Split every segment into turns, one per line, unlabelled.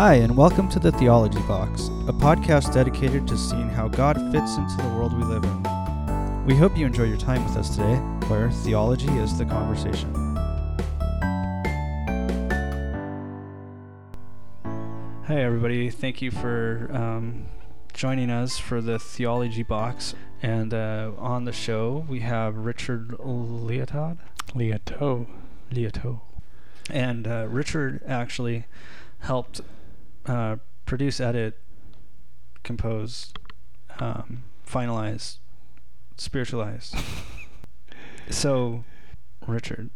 Hi, and welcome to the Theology Box, a podcast dedicated to seeing how God fits into the world we live in. We hope you enjoy your time with us today, where theology is the conversation. Hey, everybody. Thank you for um, joining us for the Theology Box. And uh, on the show, we have Richard Leotard.
Leoto.
Leoto. And uh, Richard actually helped uh, produce, edit, compose, um, finalize, spiritualize. so, Richard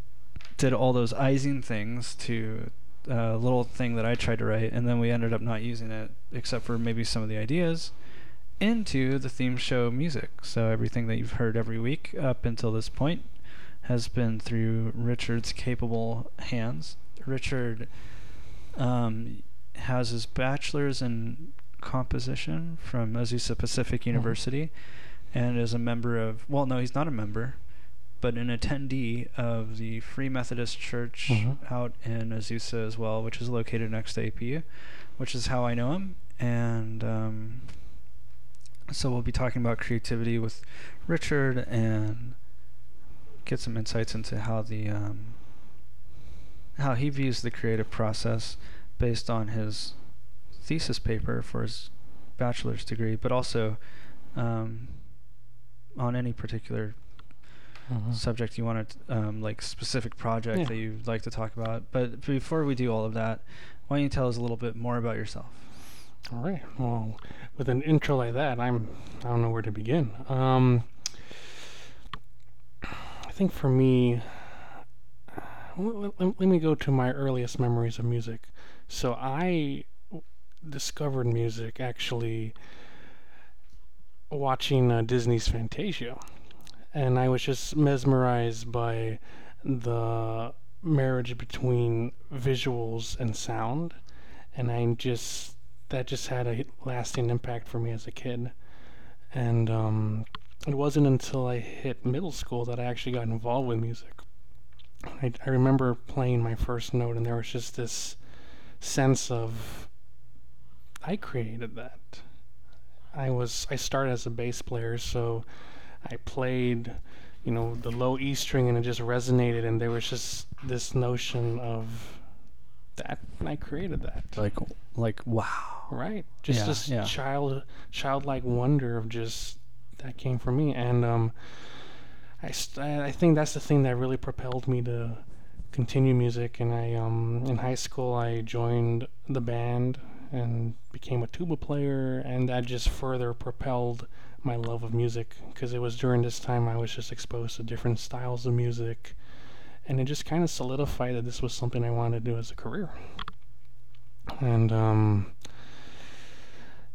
did all those icing things to a little thing that I tried to write, and then we ended up not using it except for maybe some of the ideas into the theme show music. So everything that you've heard every week up until this point has been through Richard's capable hands. Richard um, has his bachelor's in composition from Azusa Pacific University and is a member of, well, no, he's not a member, but an attendee of the Free Methodist Church
Mhm.
out in Azusa as well, which is located next to APU, which is how I know him. And um, so we'll be talking about creativity with Richard and get some insights into how the um, how he views the creative process based on his thesis paper for his bachelor's degree, but also um, on any particular
Mhm.
subject you want to um, like specific project
Yeah.
that you'd like to talk about. But before we do all of that, why don't you tell us a little bit more about yourself?
All right. Well, with an intro like that, I'm I don't know where to begin. Um, I think for me, let, let, let me go to my earliest memories of music. So I discovered music actually watching uh, Disney's Fantasia, and I was just mesmerized by the marriage between visuals and sound, and I just that just had a lasting impact for me as a kid. And um, it wasn't until I hit middle school that I actually got involved with music. I, I remember playing my first note, and there was just this sense of I created that. I was I started as a bass player, so I played, you know, the low E string, and it just resonated, and there was just this notion of that, I created that.
Like, like wow.
Right. Just
Yeah,
this
yeah.
child childlike wonder of just that came from me and um I, I think that's the thing that really propelled me to continue music. And I um in high school I joined the band and became a tuba player. And that just further propelled my love of music because it was during this time I was just exposed to different styles of music. And it just kind of solidified that this was something I wanted to do as a career. And um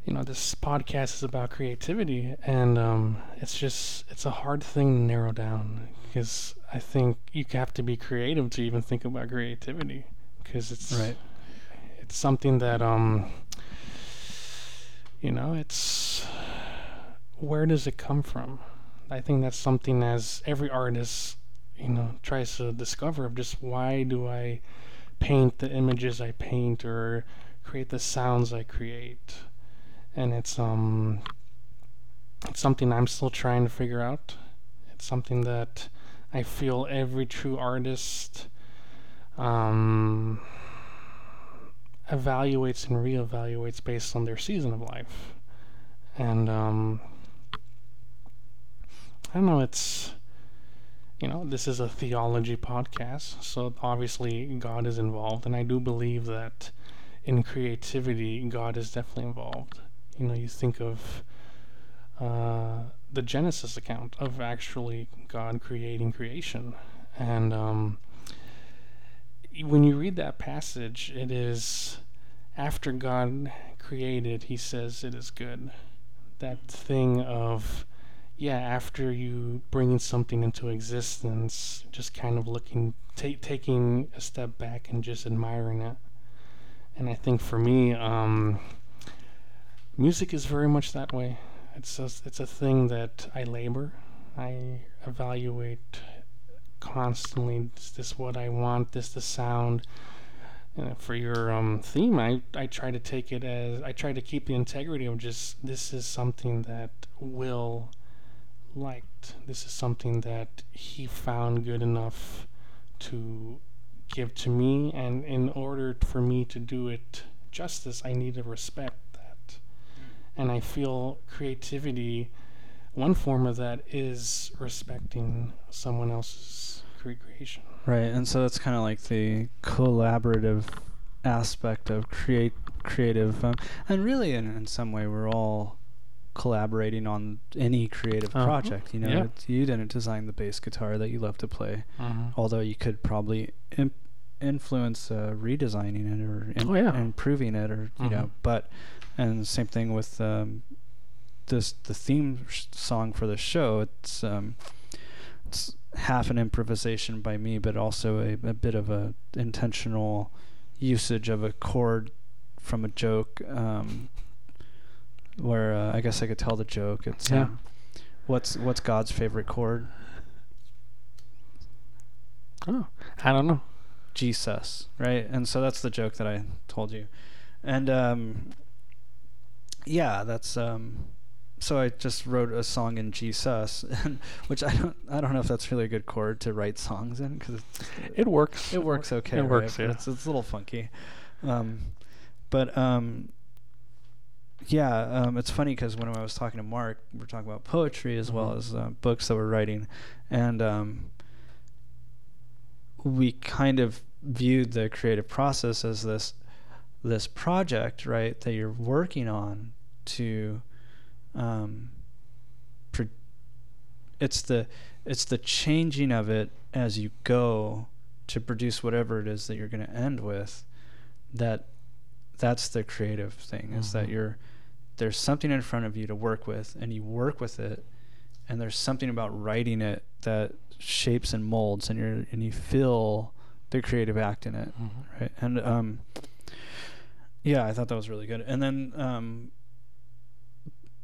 you know this podcast is about creativity and um, it's just it's a hard thing to narrow down because i think you have to be creative to even think about creativity because it's
Right.
it's something that um you know it's where does it come from i think that's something as every artist you know tries to discover of just why do i paint the images i paint or create the sounds i create and it's um it's something I'm still trying to figure out. It's something that I feel every true artist um evaluates and reevaluates based on their season of life. And um I don't know, it's you know, this is a theology podcast, so obviously God is involved and I do believe that in creativity God is definitely involved you know, you think of uh, the Genesis account of actually God creating creation. And um, when you read that passage, it is after God created, he says it is good. That thing of, yeah, after you bringing something into existence, just kind of looking, ta- taking a step back and just admiring it. And I think for me, um, music is very much that way. It's a, it's a thing that I labor. I evaluate constantly. Is this what I want? This the sound? uh, for your um, theme, I, I try to take it as I try to keep the integrity of just this is something that Will liked. This is something that he found good enough to give to me, and in order for me to do it justice, I need to respect. And I feel creativity, one form of that is respecting someone else's creation.
Right, and so that's kind of like the collaborative aspect of create creative, um, and really, in, in some way, we're all collaborating on any creative
Uh-huh.
project. You know,
Yeah.
It's- you didn't design the bass guitar that you love to play,
Mm-hmm.
although you could probably imp- influence uh, redesigning it or
Oh, yeah.
improving it, or you know.
Mhm.
But and same thing with um, this the theme song for the show. It's um, it's half an improvisation by me, but also a, a bit of a intentional usage of a chord from a joke. Um, where uh, I guess I could tell the joke. It's
Yeah.
um, what's what's God's favorite chord?
Oh, I don't know.
Jesus, right? And so that's the joke that I told you. And um, yeah, that's um, so I just wrote a song in Jesus, and which I don't I don't know if that's really a good chord to write songs in because
It works.
it works okay.
It
right?
works, yeah.
It's, it's a little funky, um, but um, yeah, um, it's funny because when I was talking to Mark, we are talking about poetry as well
Mhm.
as uh, books that we're writing, and um, we kind of viewed the creative process as this this project, right, that you're working on to um, pro- it's the it's the changing of it as you go to produce whatever it is that you're going to end with that that's the creative thing is that
Mhm.
you're there's something in front of you to work with and you work with it and there's something about writing it that shapes and molds and you're and you feel the creative act in it
Mhm.
right and um yeah i thought that was really good and then um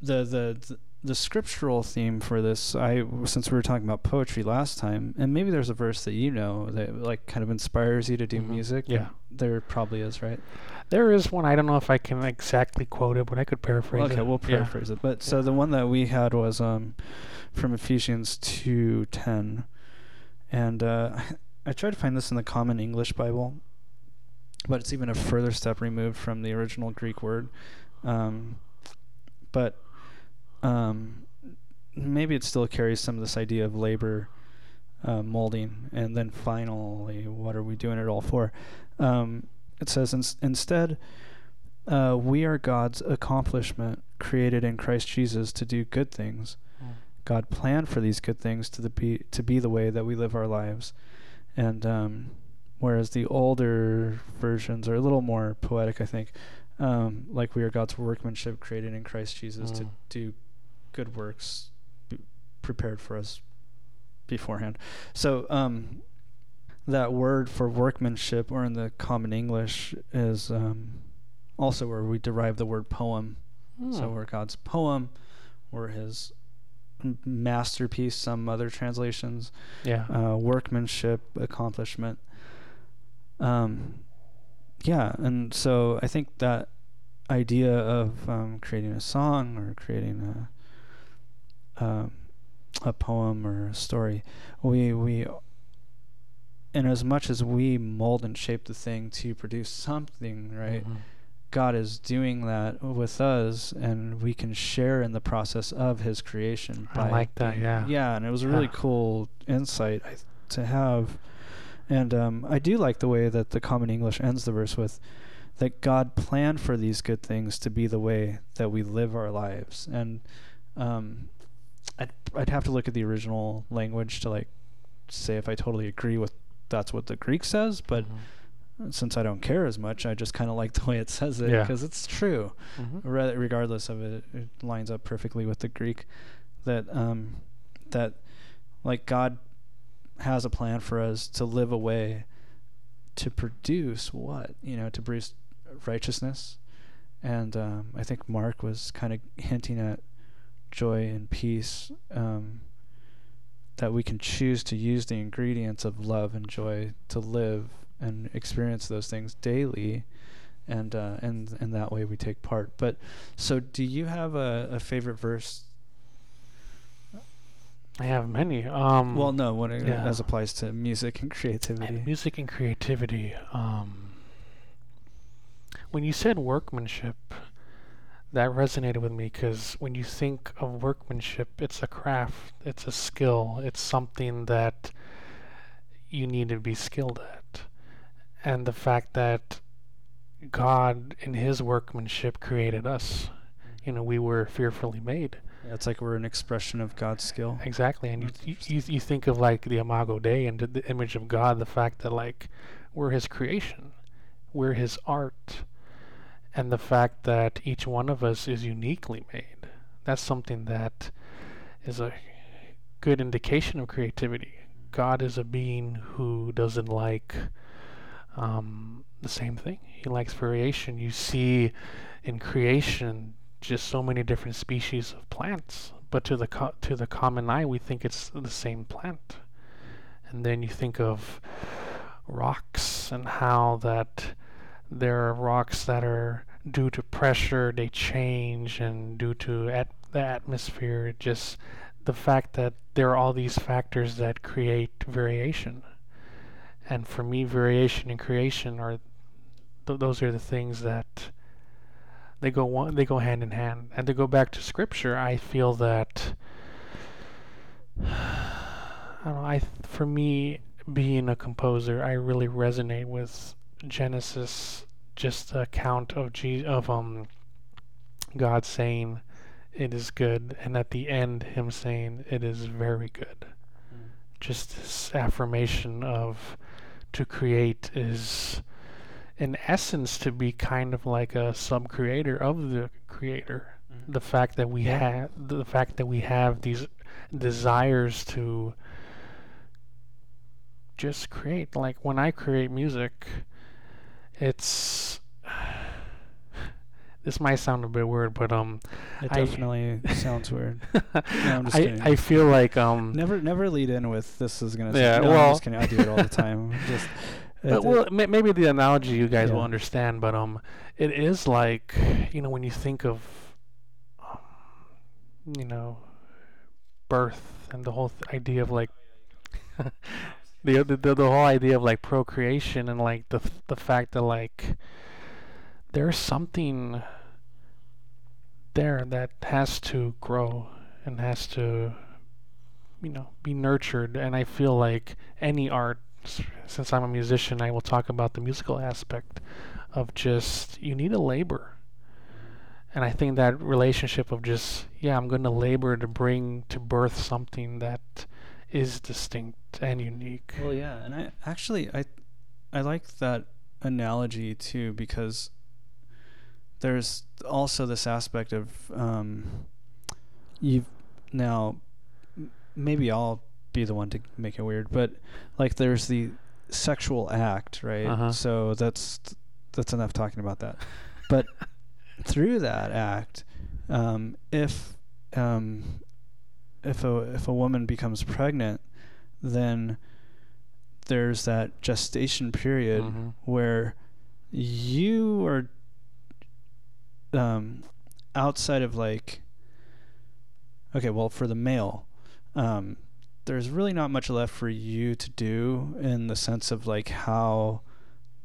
the the the, the scriptural theme for this i since we were talking about poetry last time and maybe there's a verse that you know that like kind of inspires you to do
Mhm.
music
Yeah.
there probably is right
There is one. I don't know if I can exactly quote it, but I could paraphrase it.
okay we'll
Yeah.
paraphrase it but so
Yeah.
the one that we had was um from ephesians 2.10 and uh i tried to find this in the common english bible but it's even a further step removed from the original greek word. Um but um maybe it still carries some of this idea of labor uh, molding and then finally what are we doing it all for? Um, it says "Ins- instead uh, we are god's accomplishment created in christ jesus to do good things.
Mm.
god planned for these good things to the be to be the way that we live our lives. And um, whereas the older versions are a little more poetic i think um, like we are god's workmanship created in christ jesus to
Mm.
do good works b- prepared for us beforehand so um, that word for workmanship or in the common english is um, also where we derive the word poem so
Hmm.
we're god's poem we're his masterpiece some other translations
Yeah.
uh, workmanship, accomplishment. Um, yeah, and so I think that idea of um, creating a song or creating a um, a poem or a story, we we in as much as we mold and shape the thing to produce something, right?
Mhm.
God is doing that with us, and we can share in the process of His creation.
I like that, yeah.
Yeah, and it was a really
Yeah.
cool insight to have. And um, I do like the way that the Common English ends the verse with that God planned for these good things to be the way that we live our lives. And um, I'd, I'd have to look at the original language to like say if I totally agree with that's what the Greek says, but
Mhm.
since I don't care as much, I just kind of like the way it says it
Yeah.
because it's true.
Mhm.
Re- regardless of it, it lines up perfectly with the Greek. That um, that like God has a plan for us to live a way to produce what you know to produce righteousness, and um, I think Mark was kind of hinting at joy and peace. Um, that we can choose to use the ingredients of love and joy to live and experience those things daily and uh, and and that way we take part but so do you have a, a favorite verse
I have many. Um,
well no when it,
yeah.
as applies to music and
and
creativity
music and creativity. Um, when you said workmanship, that resonated with me because when you think of workmanship, it's a craft, it's a skill, it's something that you need to be skilled at. And the fact that God, in His workmanship, created us. You know, we were fearfully made.
It's like we're an expression of God's skill
Exactly, and you,
That's
you you you think of like the Imago Dei and the, the image of God, the fact that like we're His creation, we're His art, and the fact that each one of us is uniquely made. That's something that is a good indication of creativity. God is a being who doesn't like um, the same thing. He likes variation. You see in creation just so many different species of plants, but to the co- to the common eye, we think it's the same plant. And then you think of rocks and how that there are rocks that are due to pressure they change, and due to at- the atmosphere, just the fact that there are all these factors that create variation. And for me, variation and creation are th- those are the things that they go one, they go hand in hand. And to go back to scripture, I feel that I don't know. I for me, being a composer, I really resonate with Genesis, just the account of G, of um God saying it is good, and at the end, Him saying it is very good. Just this affirmation of to create is in essence to be kind of like a sub creator of the creator. The fact that we have the fact that we have these desires to just create. Like when i create music it's this might sound a bit weird but um
it
I-
definitely sounds weird. I'm just
I,
kidding.
I feel like um
never never lead in with this is gonna
Yeah,
no, I'm
well-
just kidding. I do it all the time. Just
But, well, may- maybe the analogy you guys will understand, but um, it is like you know when you think of, um, you know, birth and the whole th- idea of like, the, the the whole idea of like procreation and like the the fact that like, there's something there that has to grow and has to, you know, be nurtured, and I feel like any art since I'm a musician, I will talk about the musical aspect of just you need a labor. And I think that relationship of just, yeah, I'm going to labor to bring to birth something that is distinct and unique.
Well, yeah, and I actually I I like that analogy too because there's also this aspect of um, you've now maybe I'll be the one to make it weird, but like there's the sexual act, right?
Uh-huh.
So that's that's enough talking about that. But through that act, um, if um, if a if a woman becomes pregnant, then there's that gestation period
Mhm.
where you are um, outside of like okay well for the male um, there's really not much left for you to do in the sense of like how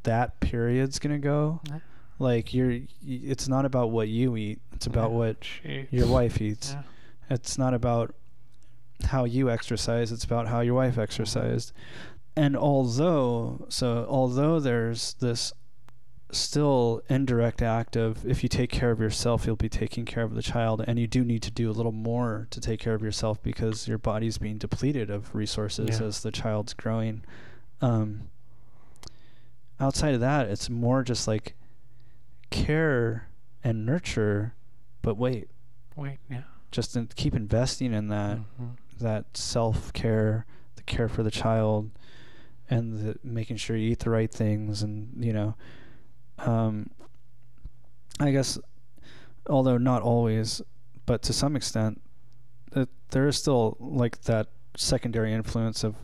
that period's gonna go
Yeah.
like you're it's not about what you eat it's about
Yeah.
what your wife eats
Yeah.
it's not about how you exercise it's about how your wife exercised and although so although there's this still indirect act of if you take care of yourself you'll be taking care of the child and you do need to do a little more to take care of yourself because your body's being depleted of resources
Yeah.
as the child's growing um, outside of that it's more just like care and nurture but wait
Wait, yeah.
just in, keep investing in that
Mhm.
that self care, the care for the child, and the making sure you eat the right things, and you know, um, I guess, although not always, but to some extent, there is still like that secondary influence of,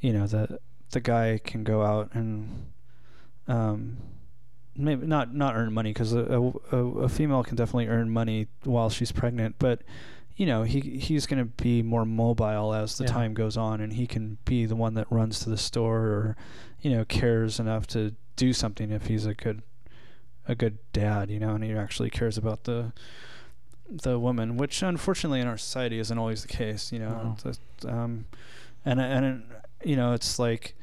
you know, the the guy can go out and um, maybe not not earn money because a, a, a female can definitely earn money while she's pregnant, but you know he he's going to be more mobile as the
Yeah.
time goes on, and he can be the one that runs to the store or you know cares enough to do something if he's a good a good dad, you know, and he actually cares about the the woman, which unfortunately in our society isn't always the case, you know.
No.
Um, and and you know, it's like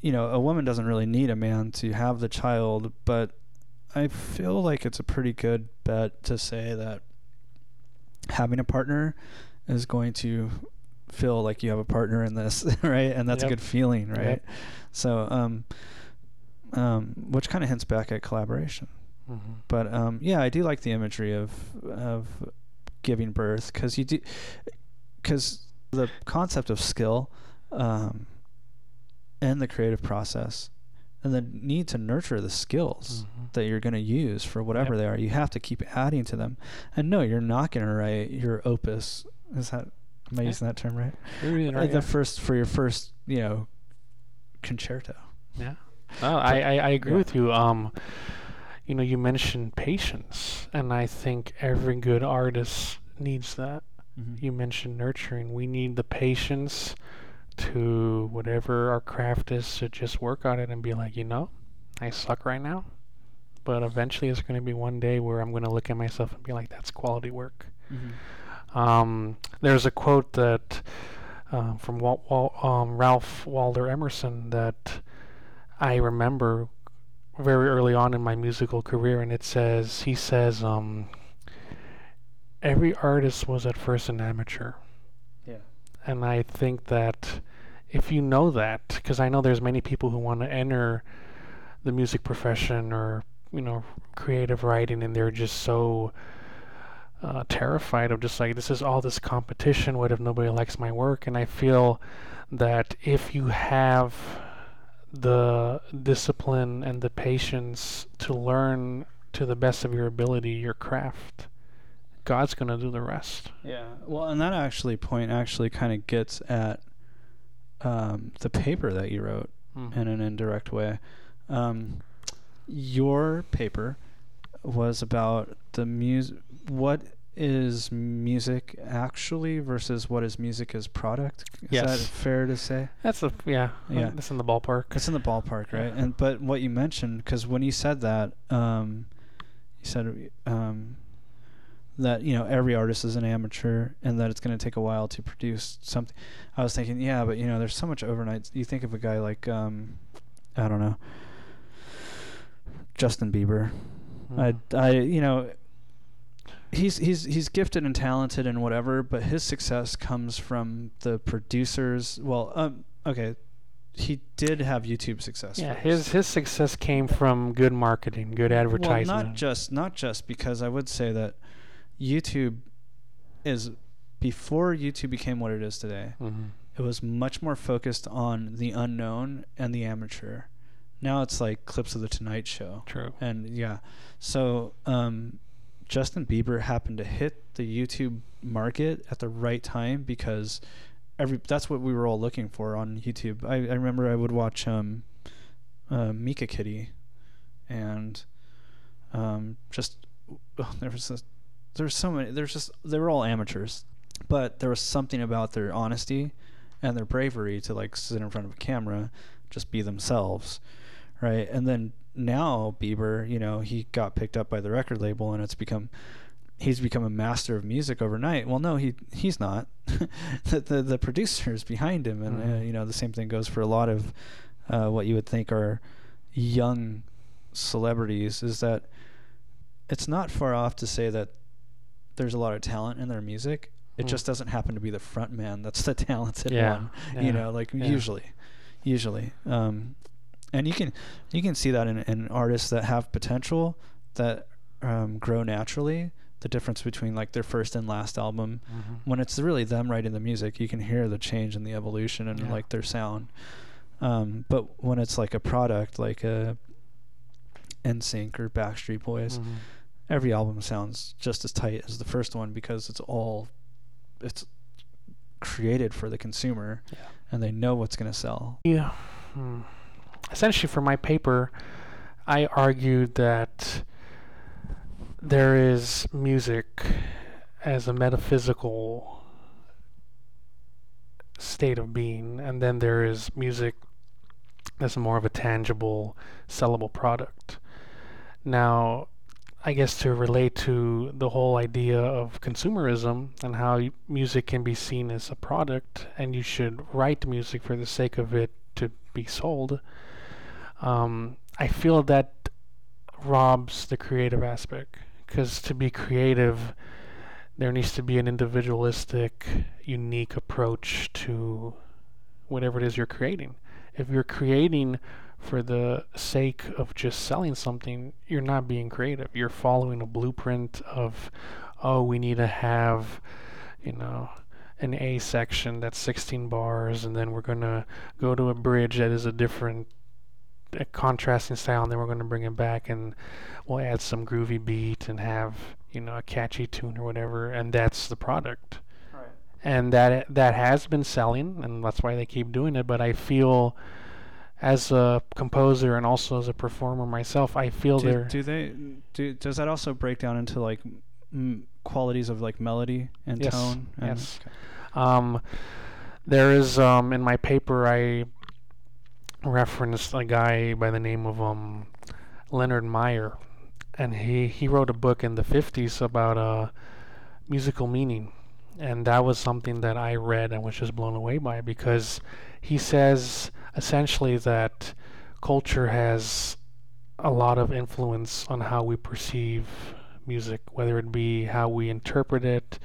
you know, a woman doesn't really need a man to have the child, but I feel like it's a pretty good bet to say that having a partner is going to feel like you have a partner in this, right? And that's
Yep.
a good feeling, right?
Yep.
So, um, um, which kind of hints back at collaboration.
Mm-hmm.
But um, yeah, I do like the imagery of of giving birth because you do because the concept of skill um, and the creative process and the need to nurture the skills
Mhm.
that you're going to use for whatever
Yep.
they are. You have to keep adding to them. And no, you're not going to write your opus. Is that am I
Yeah.
using that term right?
You're
Uh, the
yeah.
first for your first, you know, concerto.
Yeah. No, I, I, I agree
yeah.
with you. Um, you know, you mentioned patience, and I think every good artist needs that.
Mm-hmm.
You mentioned nurturing. We need the patience to whatever our craft is to just work on it and be like, you know, I suck right now, but eventually it's going to be one day where I'm going to look at myself and be like, that's quality work.
Mm-hmm.
Um, there's a quote that um, from Wal- Wal- um, Ralph Waldo Emerson that I remember very early on in my musical career, and it says he says um, every artist was at first an amateur,
Yeah.
and I think that if you know that, because I know there's many people who want to enter the music profession or you know creative writing, and they're just so uh, terrified of just like this is all this competition. What if nobody likes my work? And I feel that if you have the discipline and the patience to learn to the best of your ability your craft, God's gonna do the rest.
Yeah. Well, and that actually point actually kind of gets at um, the paper that you wrote
Mm.
in an indirect way. Um, your paper was about the music. What is music actually versus what is music as product? Is that
Yes.
fair to say?
That's a yeah,
Yeah.
That's in the ballpark.
It's in the ballpark, right?
Yeah.
And but what you mentioned, because when you said that, um, you said um, that you know every artist is an amateur, and that it's going to take a while to produce something. I was thinking, yeah, but you know, there's so much overnight. You think of a guy like, um, I don't know, Justin Bieber.
Mm.
I, I, you know, he's he's he's gifted and talented and whatever, but his success comes from the producers. Well, um, okay, he did have YouTube success.
yeah,
first.
his his success came from good marketing, good advertising.
Well, not just not just because I would say that YouTube is before YouTube became what it is today.
hmm
It was much more focused on the unknown and the amateur. Now it's like clips of the Tonight Show.
True.
And yeah, so um, Justin Bieber happened to hit the YouTube market at the right time because every that's what we were all looking for on YouTube. I, I remember I would watch um, uh, Mika Kitty, and um, just oh, there was there was so many. There's just they were all amateurs, but there was something about their honesty and their bravery to like sit in front of a camera, just be themselves, right? And then now Bieber, you know, he got picked up by the record label, and it's become he's become a master of music overnight. Well, no, he he's not. the, the the producers behind him, and uh,
Mhm.
you know, the same thing goes for a lot of uh, what you would think are young celebrities. Is that it's not far off to say that there's a lot of talent in their music. It
Mm.
just doesn't happen to be the front man that's the talented
Yeah,
one.
yeah,
You know, like
yeah.
usually, usually. Um, and you can you can see that in, in artists that have potential that um, grow naturally. The difference between like their first and last album,
Mhm.
when it's really them writing the music, you can hear the change and the evolution and
Yeah.
like their sound. Um, but when it's like a product, like a NSYNC or Backstreet Boys,
Mhm.
every album sounds just as tight as the first one because it's all it's created for the consumer
Yeah.
and they know what's going to sell.
Yeah. hmm, essentially for my paper, I argued that there is music as a metaphysical state of being, and then there is music that's more of a tangible, sellable product. Now, I guess to relate to the whole idea of consumerism and how music can be seen as a product, and you should write music for the sake of it be sold. Um, I feel that robs the creative aspect because to be creative, there needs to be an individualistic, unique approach to whatever it is you're creating. If you're creating for the sake of just selling something, you're not being creative. You're following a blueprint of, oh, we need to have, you know, an A section that's 16 bars, and then we're going to go to a bridge that is a different a contrasting style, and then we're going to bring it back and we'll add some groovy beat and have, you know, a catchy tune or whatever, and that's the product.
Right.
And that that has been selling, and that's why they keep doing it. But I feel as a composer and also as a performer myself, I feel
Do,
there.
do they do? Does that also break down into like m- qualities of like melody and
Yes,
tone? And,
yes. Um, there is um, in my paper I referenced a guy by the name of um, Leonard Meyer, and he he wrote a book in the 50s about uh, musical meaning, and that was something that I read and was just blown away by because he says essentially that culture has a lot of influence on how we perceive music, whether it be how we interpret it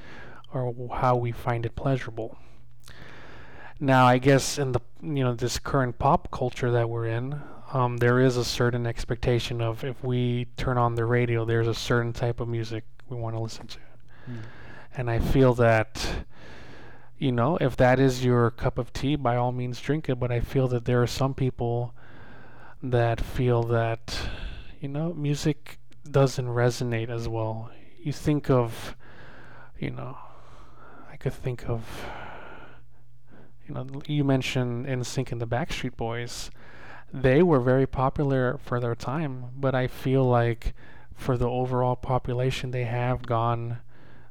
or how we find it pleasurable. Now, I guess in the you know this current pop culture that we're in, um, there is a certain expectation of if we turn on the radio, there's a certain type of music we want to listen to,
Mm.
and I feel that you know if that is your cup of tea, by all means drink it. But I feel that there are some people that feel that you know music doesn't resonate as well. You think of you know I could think of you know you mentioned NSYNC and the Backstreet Boys. They were very popular for their time, but I feel like for the overall population they have gone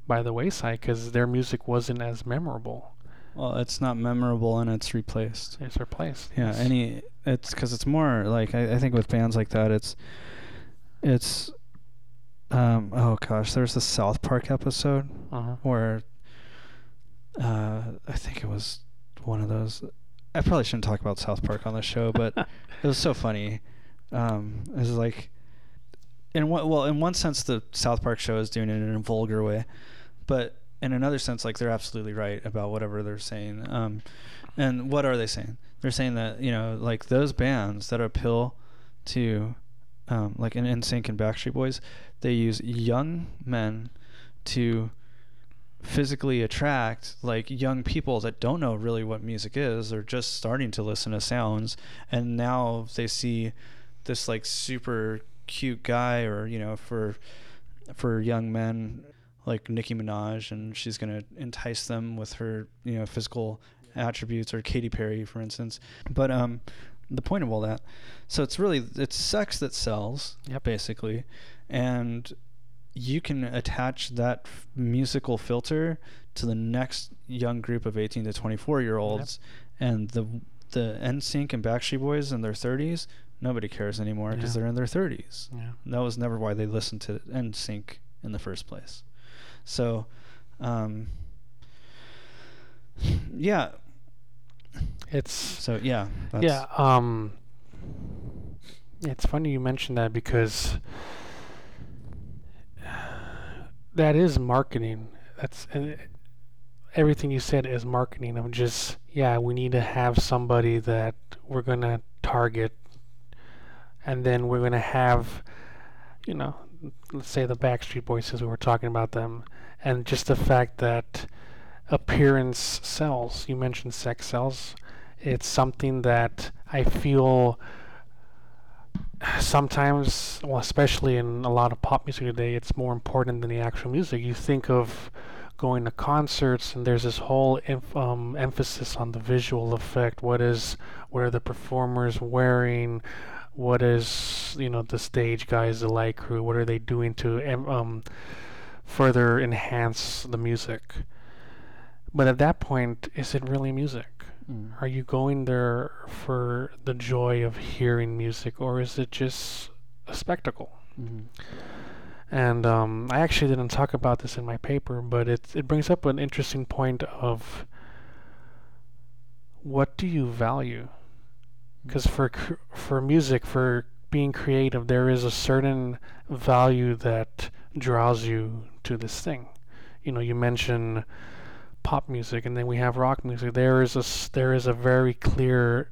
by the wayside because their music wasn't as memorable.
Well, it's not memorable and it's replaced.
It's replaced.
Yeah, any it's because it's more like I, I think with bands like that, it's it's um oh gosh, there's the South Park episode
uh-huh.
where uh I think it was one of those. I probably shouldn't talk about South Park on the show, but it was so funny. Um, it was like in one well, in one sense, the South Park show is doing it in a vulgar way, but in another sense, like they're absolutely right about whatever they're saying. Um, and what are they saying? They're saying that you know, like those bands that appeal to, um, like in NSYNC and Backstreet Boys, they use young men to physically attract like young people that don't know really what music is. Or just starting to listen to sounds. And now they see this like super cute guy or you know for for young men like Nicki Minaj and she's going to entice them with her you know physical attributes or Katy Perry for instance. But um the point of all that so it's really it's sex that sells
Yep.
basically and you can attach that f- musical filter to the next young group of 18 to 24 year olds and the the NSYNC and Backstreet Boys in their 30s nobody cares anymore because
Yeah.
they're in their 30s
Yeah.
that was never why they listened to NSYNC in the first place so um yeah
It's
so yeah that's,
yeah. Um, it's funny you mentioned that because that is marketing. That's and everything you said is marketing. Of just yeah, we need to have somebody that we're gonna target, and then we're gonna have, you know, let's say the Backstreet Boys, as we were talking about them, and just the fact that appearance sells. You mentioned sex sells. It's something that I feel sometimes, well, especially in a lot of pop music today, it's more important than the actual music. You think of going to concerts and there's this whole em- um, emphasis on the visual effect. What is what are the performers wearing? What is you know the stage guys, the light crew? What are they doing to um, further enhance the music? But at that point, is it really music?
Mm.
Are you going there for the joy of hearing music, or is it just a spectacle?
Mhm.
And um, I actually didn't talk about this in my paper, but it it brings up an interesting point of what do you value? Because for cr- for music, for being creative, there is a certain value that draws you to this thing. You know, you mention pop music, and then we have rock music. There is a there is a very clear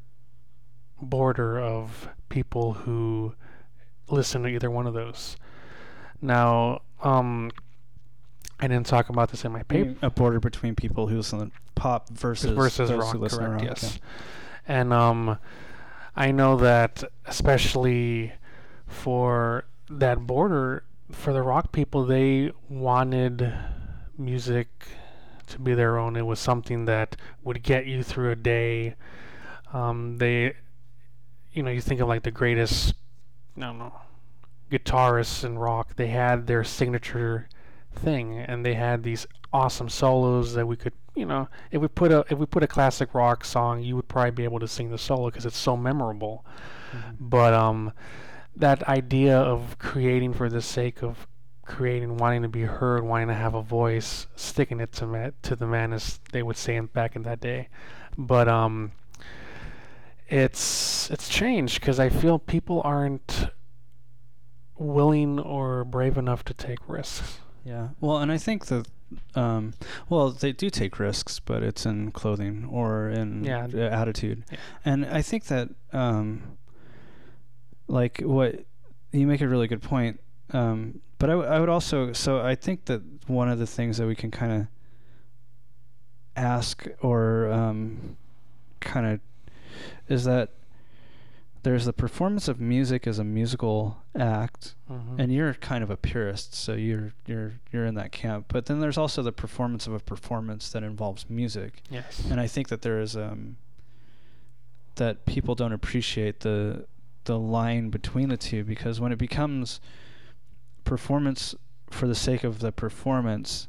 border of people who listen to either one of those. Now, um, I didn't talk about this in my paper
A border between people who listen to pop versus
versus rock,
who listen to
correct?
rock,
yes. And um, I know that especially for that border, for the rock people, they wanted music to be their own. It was something that would get you through a day. Um, they, you know, you think of like the greatest, I don't know, guitarists in rock. They had their signature thing, and they had these awesome solos that we could, you know, if we put a if we put a classic rock song, you would probably be able to sing the solo because it's so memorable.
Mhm.
But um, that idea of creating for the sake of creating, wanting to be heard, wanting to have a voice, sticking it to ma- to the man, as they would say in, back in that day. But um, it's it's changed because I feel people aren't willing or brave enough to take risks.
Yeah. Well, and I think that, um, well, they do take risks, but it's in clothing or in
Yeah.
attitude.
Yeah.
And I think that, um, like, what you make a really good point. Um, but I, w- I would also, so I think that one of the things that we can kind of ask or um, kind of is that there's the performance of music as a musical act
Mm-hmm.
and you're kind of a purist, so you're you're you're in that camp. But then there's also the performance of a performance that involves music,
yes.
and I think that there is um that people don't appreciate the the line between the two because when it becomes performance for the sake of the performance,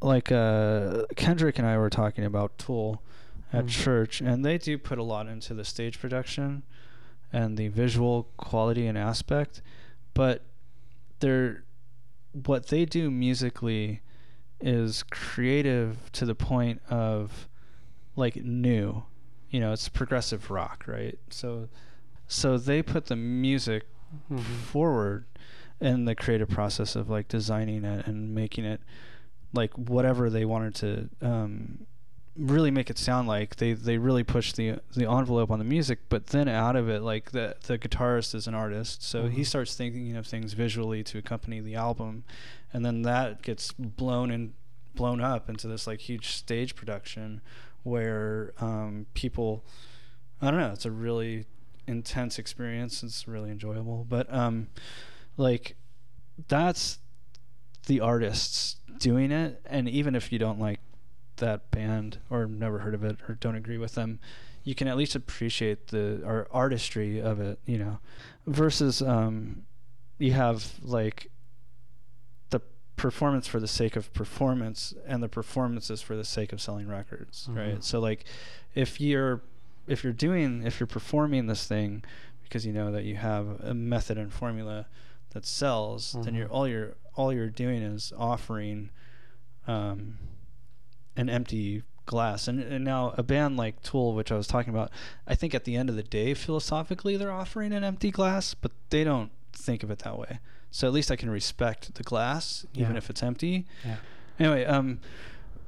like uh, Kendrick and I were talking about Tool at
Mm.
church, and they do put a lot into the stage production and the visual quality and aspect, but they're what they do musically is creative to the point of like new you know it's progressive rock right so so they put the music
Mhm.
forward in the creative process of like designing it and making it like whatever they wanted to um, really make it sound like. They they really pushed the the envelope on the music but then out of it like the the guitarist is an artist. So he
Mhm.
starts thinking of things visually to accompany the album and then that gets blown and blown up into this like huge stage production where um, people I don't know it's a really intense experience. It's really enjoyable. But um like that's the artists doing it. And even if you don't like that band or never heard of it or don't agree with them you can at least appreciate the ar- artistry of it you know? Versus um you have like the performance for the sake of performance and the performances for the sake of selling records
Mhm.
right? So like if you're if you're doing if you're performing this thing because you know that you have a method and formula that sells then you're all you're all you're doing is offering um an empty glass and, and now a band like tool which i was talking about i think at the end of the day philosophically they're offering an empty glass but they don't think of it that way so at least i can respect the glass even
Yeah.
if it's empty
Yeah.
anyway um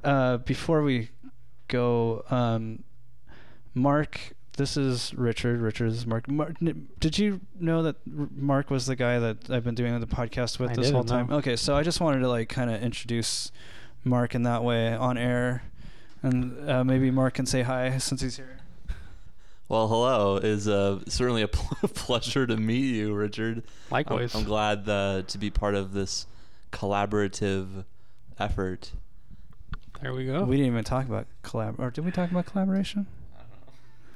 uh before we go um mark this is richard richard is mark, mark did you know that mark was the guy that i've been doing the podcast with
I
this whole time
know.
okay so i just wanted to like kind of introduce mark in that way on air and uh, maybe mark can say hi since he's here
Well, hello. Is uh, certainly a pl- pleasure to meet you, Richard. I'm-
Likewise.
I'm, glad uh, to be part of this collaborative effort
There we go.
We didn't even talk about collab, or did we talk about collaboration?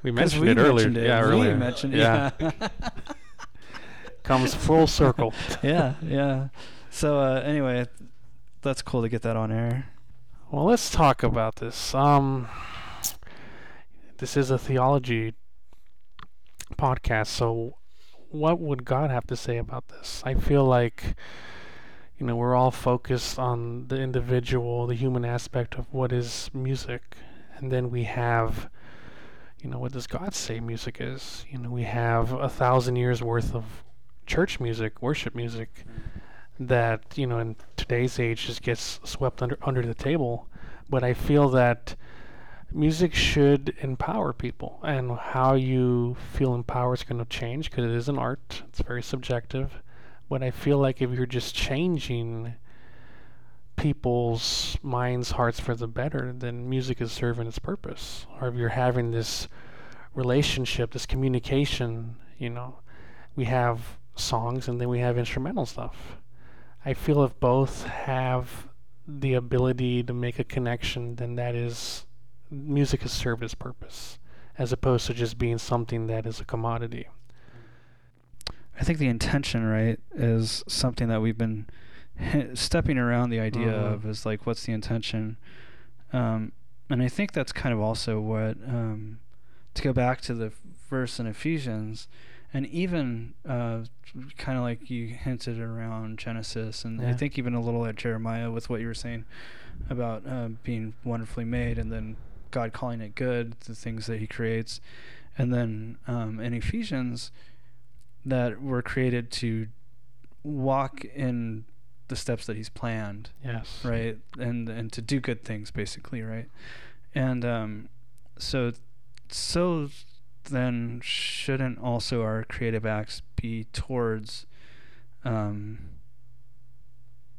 We mentioned
we
it earlier.
mentioned it.
Yeah,
we
earlier.
mentioned it.
yeah.
Yeah.
Comes full circle.
yeah, yeah. So uh, anyway, that's cool to get that on air.
Well, let's talk about this. Um, this is a theology podcast, so what would God have to say about this? I feel like, you know, we're all focused on the individual, the human aspect of what is music, and then we have, you know, what does God say music is? You know, we have a thousand years worth of church music, worship music that you know in today's age just gets swept under under the table. But i feel that music should empower people and how you feel empowered is going to change because it is an art. It's very subjective. But i feel like if you're just changing people's minds hearts for the better then music is serving its purpose or if you're having this relationship this communication you know we have songs and then we have instrumental stuff I feel if both have the ability to make a connection, then that is music has served its purpose, as opposed to just being something that is a commodity.
I think the intention, right, is something that we've been stepping around the idea
Mhm.
of is like, what's the intention? Um, and I think that's kind of also what, um, to go back to the verse in Ephesians, and even uh, kind of like you hinted around Genesis, and I think even a little at Jeremiah with what you were saying about uh, being wonderfully made, and then God calling it good, the things that He creates, and then um, in Ephesians, that we're created to walk in the steps that He's planned
Yes.
right? And and to do good things basically right? And um so so then shouldn't also our creative acts be towards um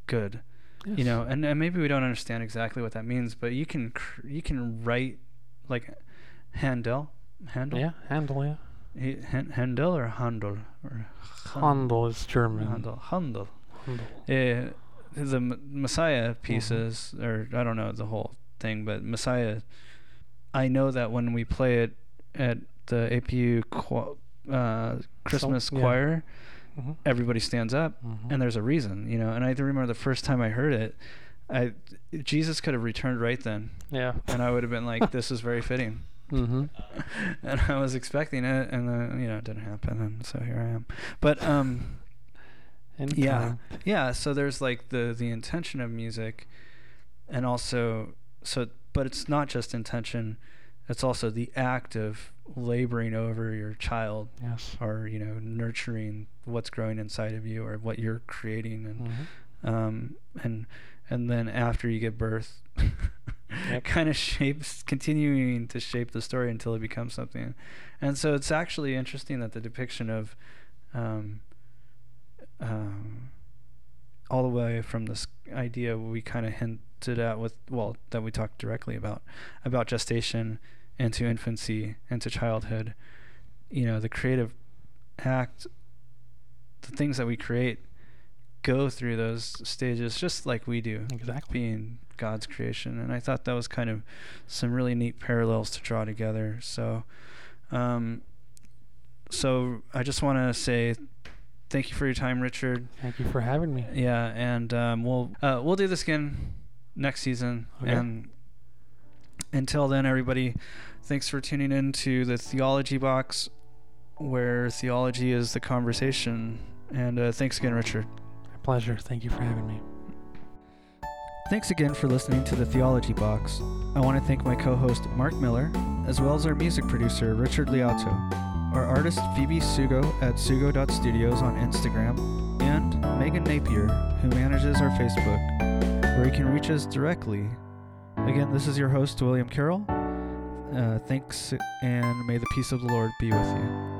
good? You know and, and maybe we don't understand exactly what that means but you can cr- you can write like handel handel
Yeah, Handel, yeah.
He- Han- handel or handel or
Handel is German.
handel handel
Handel.
uh, the Messiah
Mm-hmm.
pieces, or I don't know the whole thing, but Messiah, I know that when we play it at the APU qu- uh, Christmas
yeah.
choir,
Mhm.
everybody stands up,
Mhm.
and there's a reason, you know. And I remember the first time I heard it, I Jesus could have returned right then,
Yeah.
and I would have been like, "This is very fitting."
Mm-hmm.
and I was expecting it, and then you know it didn't happen, and so here I am. But um, Yeah. yeah so there's like the the intention of music and also so but it's not just intention it's also the act of laboring over your child
Yes.
or you know nurturing what's growing inside of you or what you're creating and
Mhm.
um and and then after you give birth
Yep.
kind of shapes continuing to shape the story until it becomes something and so it's actually interesting that the depiction of um, um, all the way from this idea we kind of hinted at with well that we talked directly about about gestation into infancy into childhood you know the creative act the things that we create go through those stages just like we do
Exactly.
being God's creation. And I thought that was kind of some really neat parallels to draw together. So, um, so I just want to say thank you for your time, Richard.
Thank you for having me.
Yeah, and um, we'll uh, we'll do this again next season.
Okay.
And until then, everybody, thanks for tuning in to the Theology Box, where theology is the conversation. And uh, thanks again, Richard.
My pleasure. Thank you for having me.
Thanks again for listening to the Theology Box. I want to thank my co host Mark Miller, as well as our music producer Richard Liato, our artist Phoebe Sugo at sugo.studios on Instagram, and Megan Napier, who manages our Facebook, where you can reach us directly. Again, this is your host, William Carroll. Uh, thanks, and may the peace of the Lord be with you.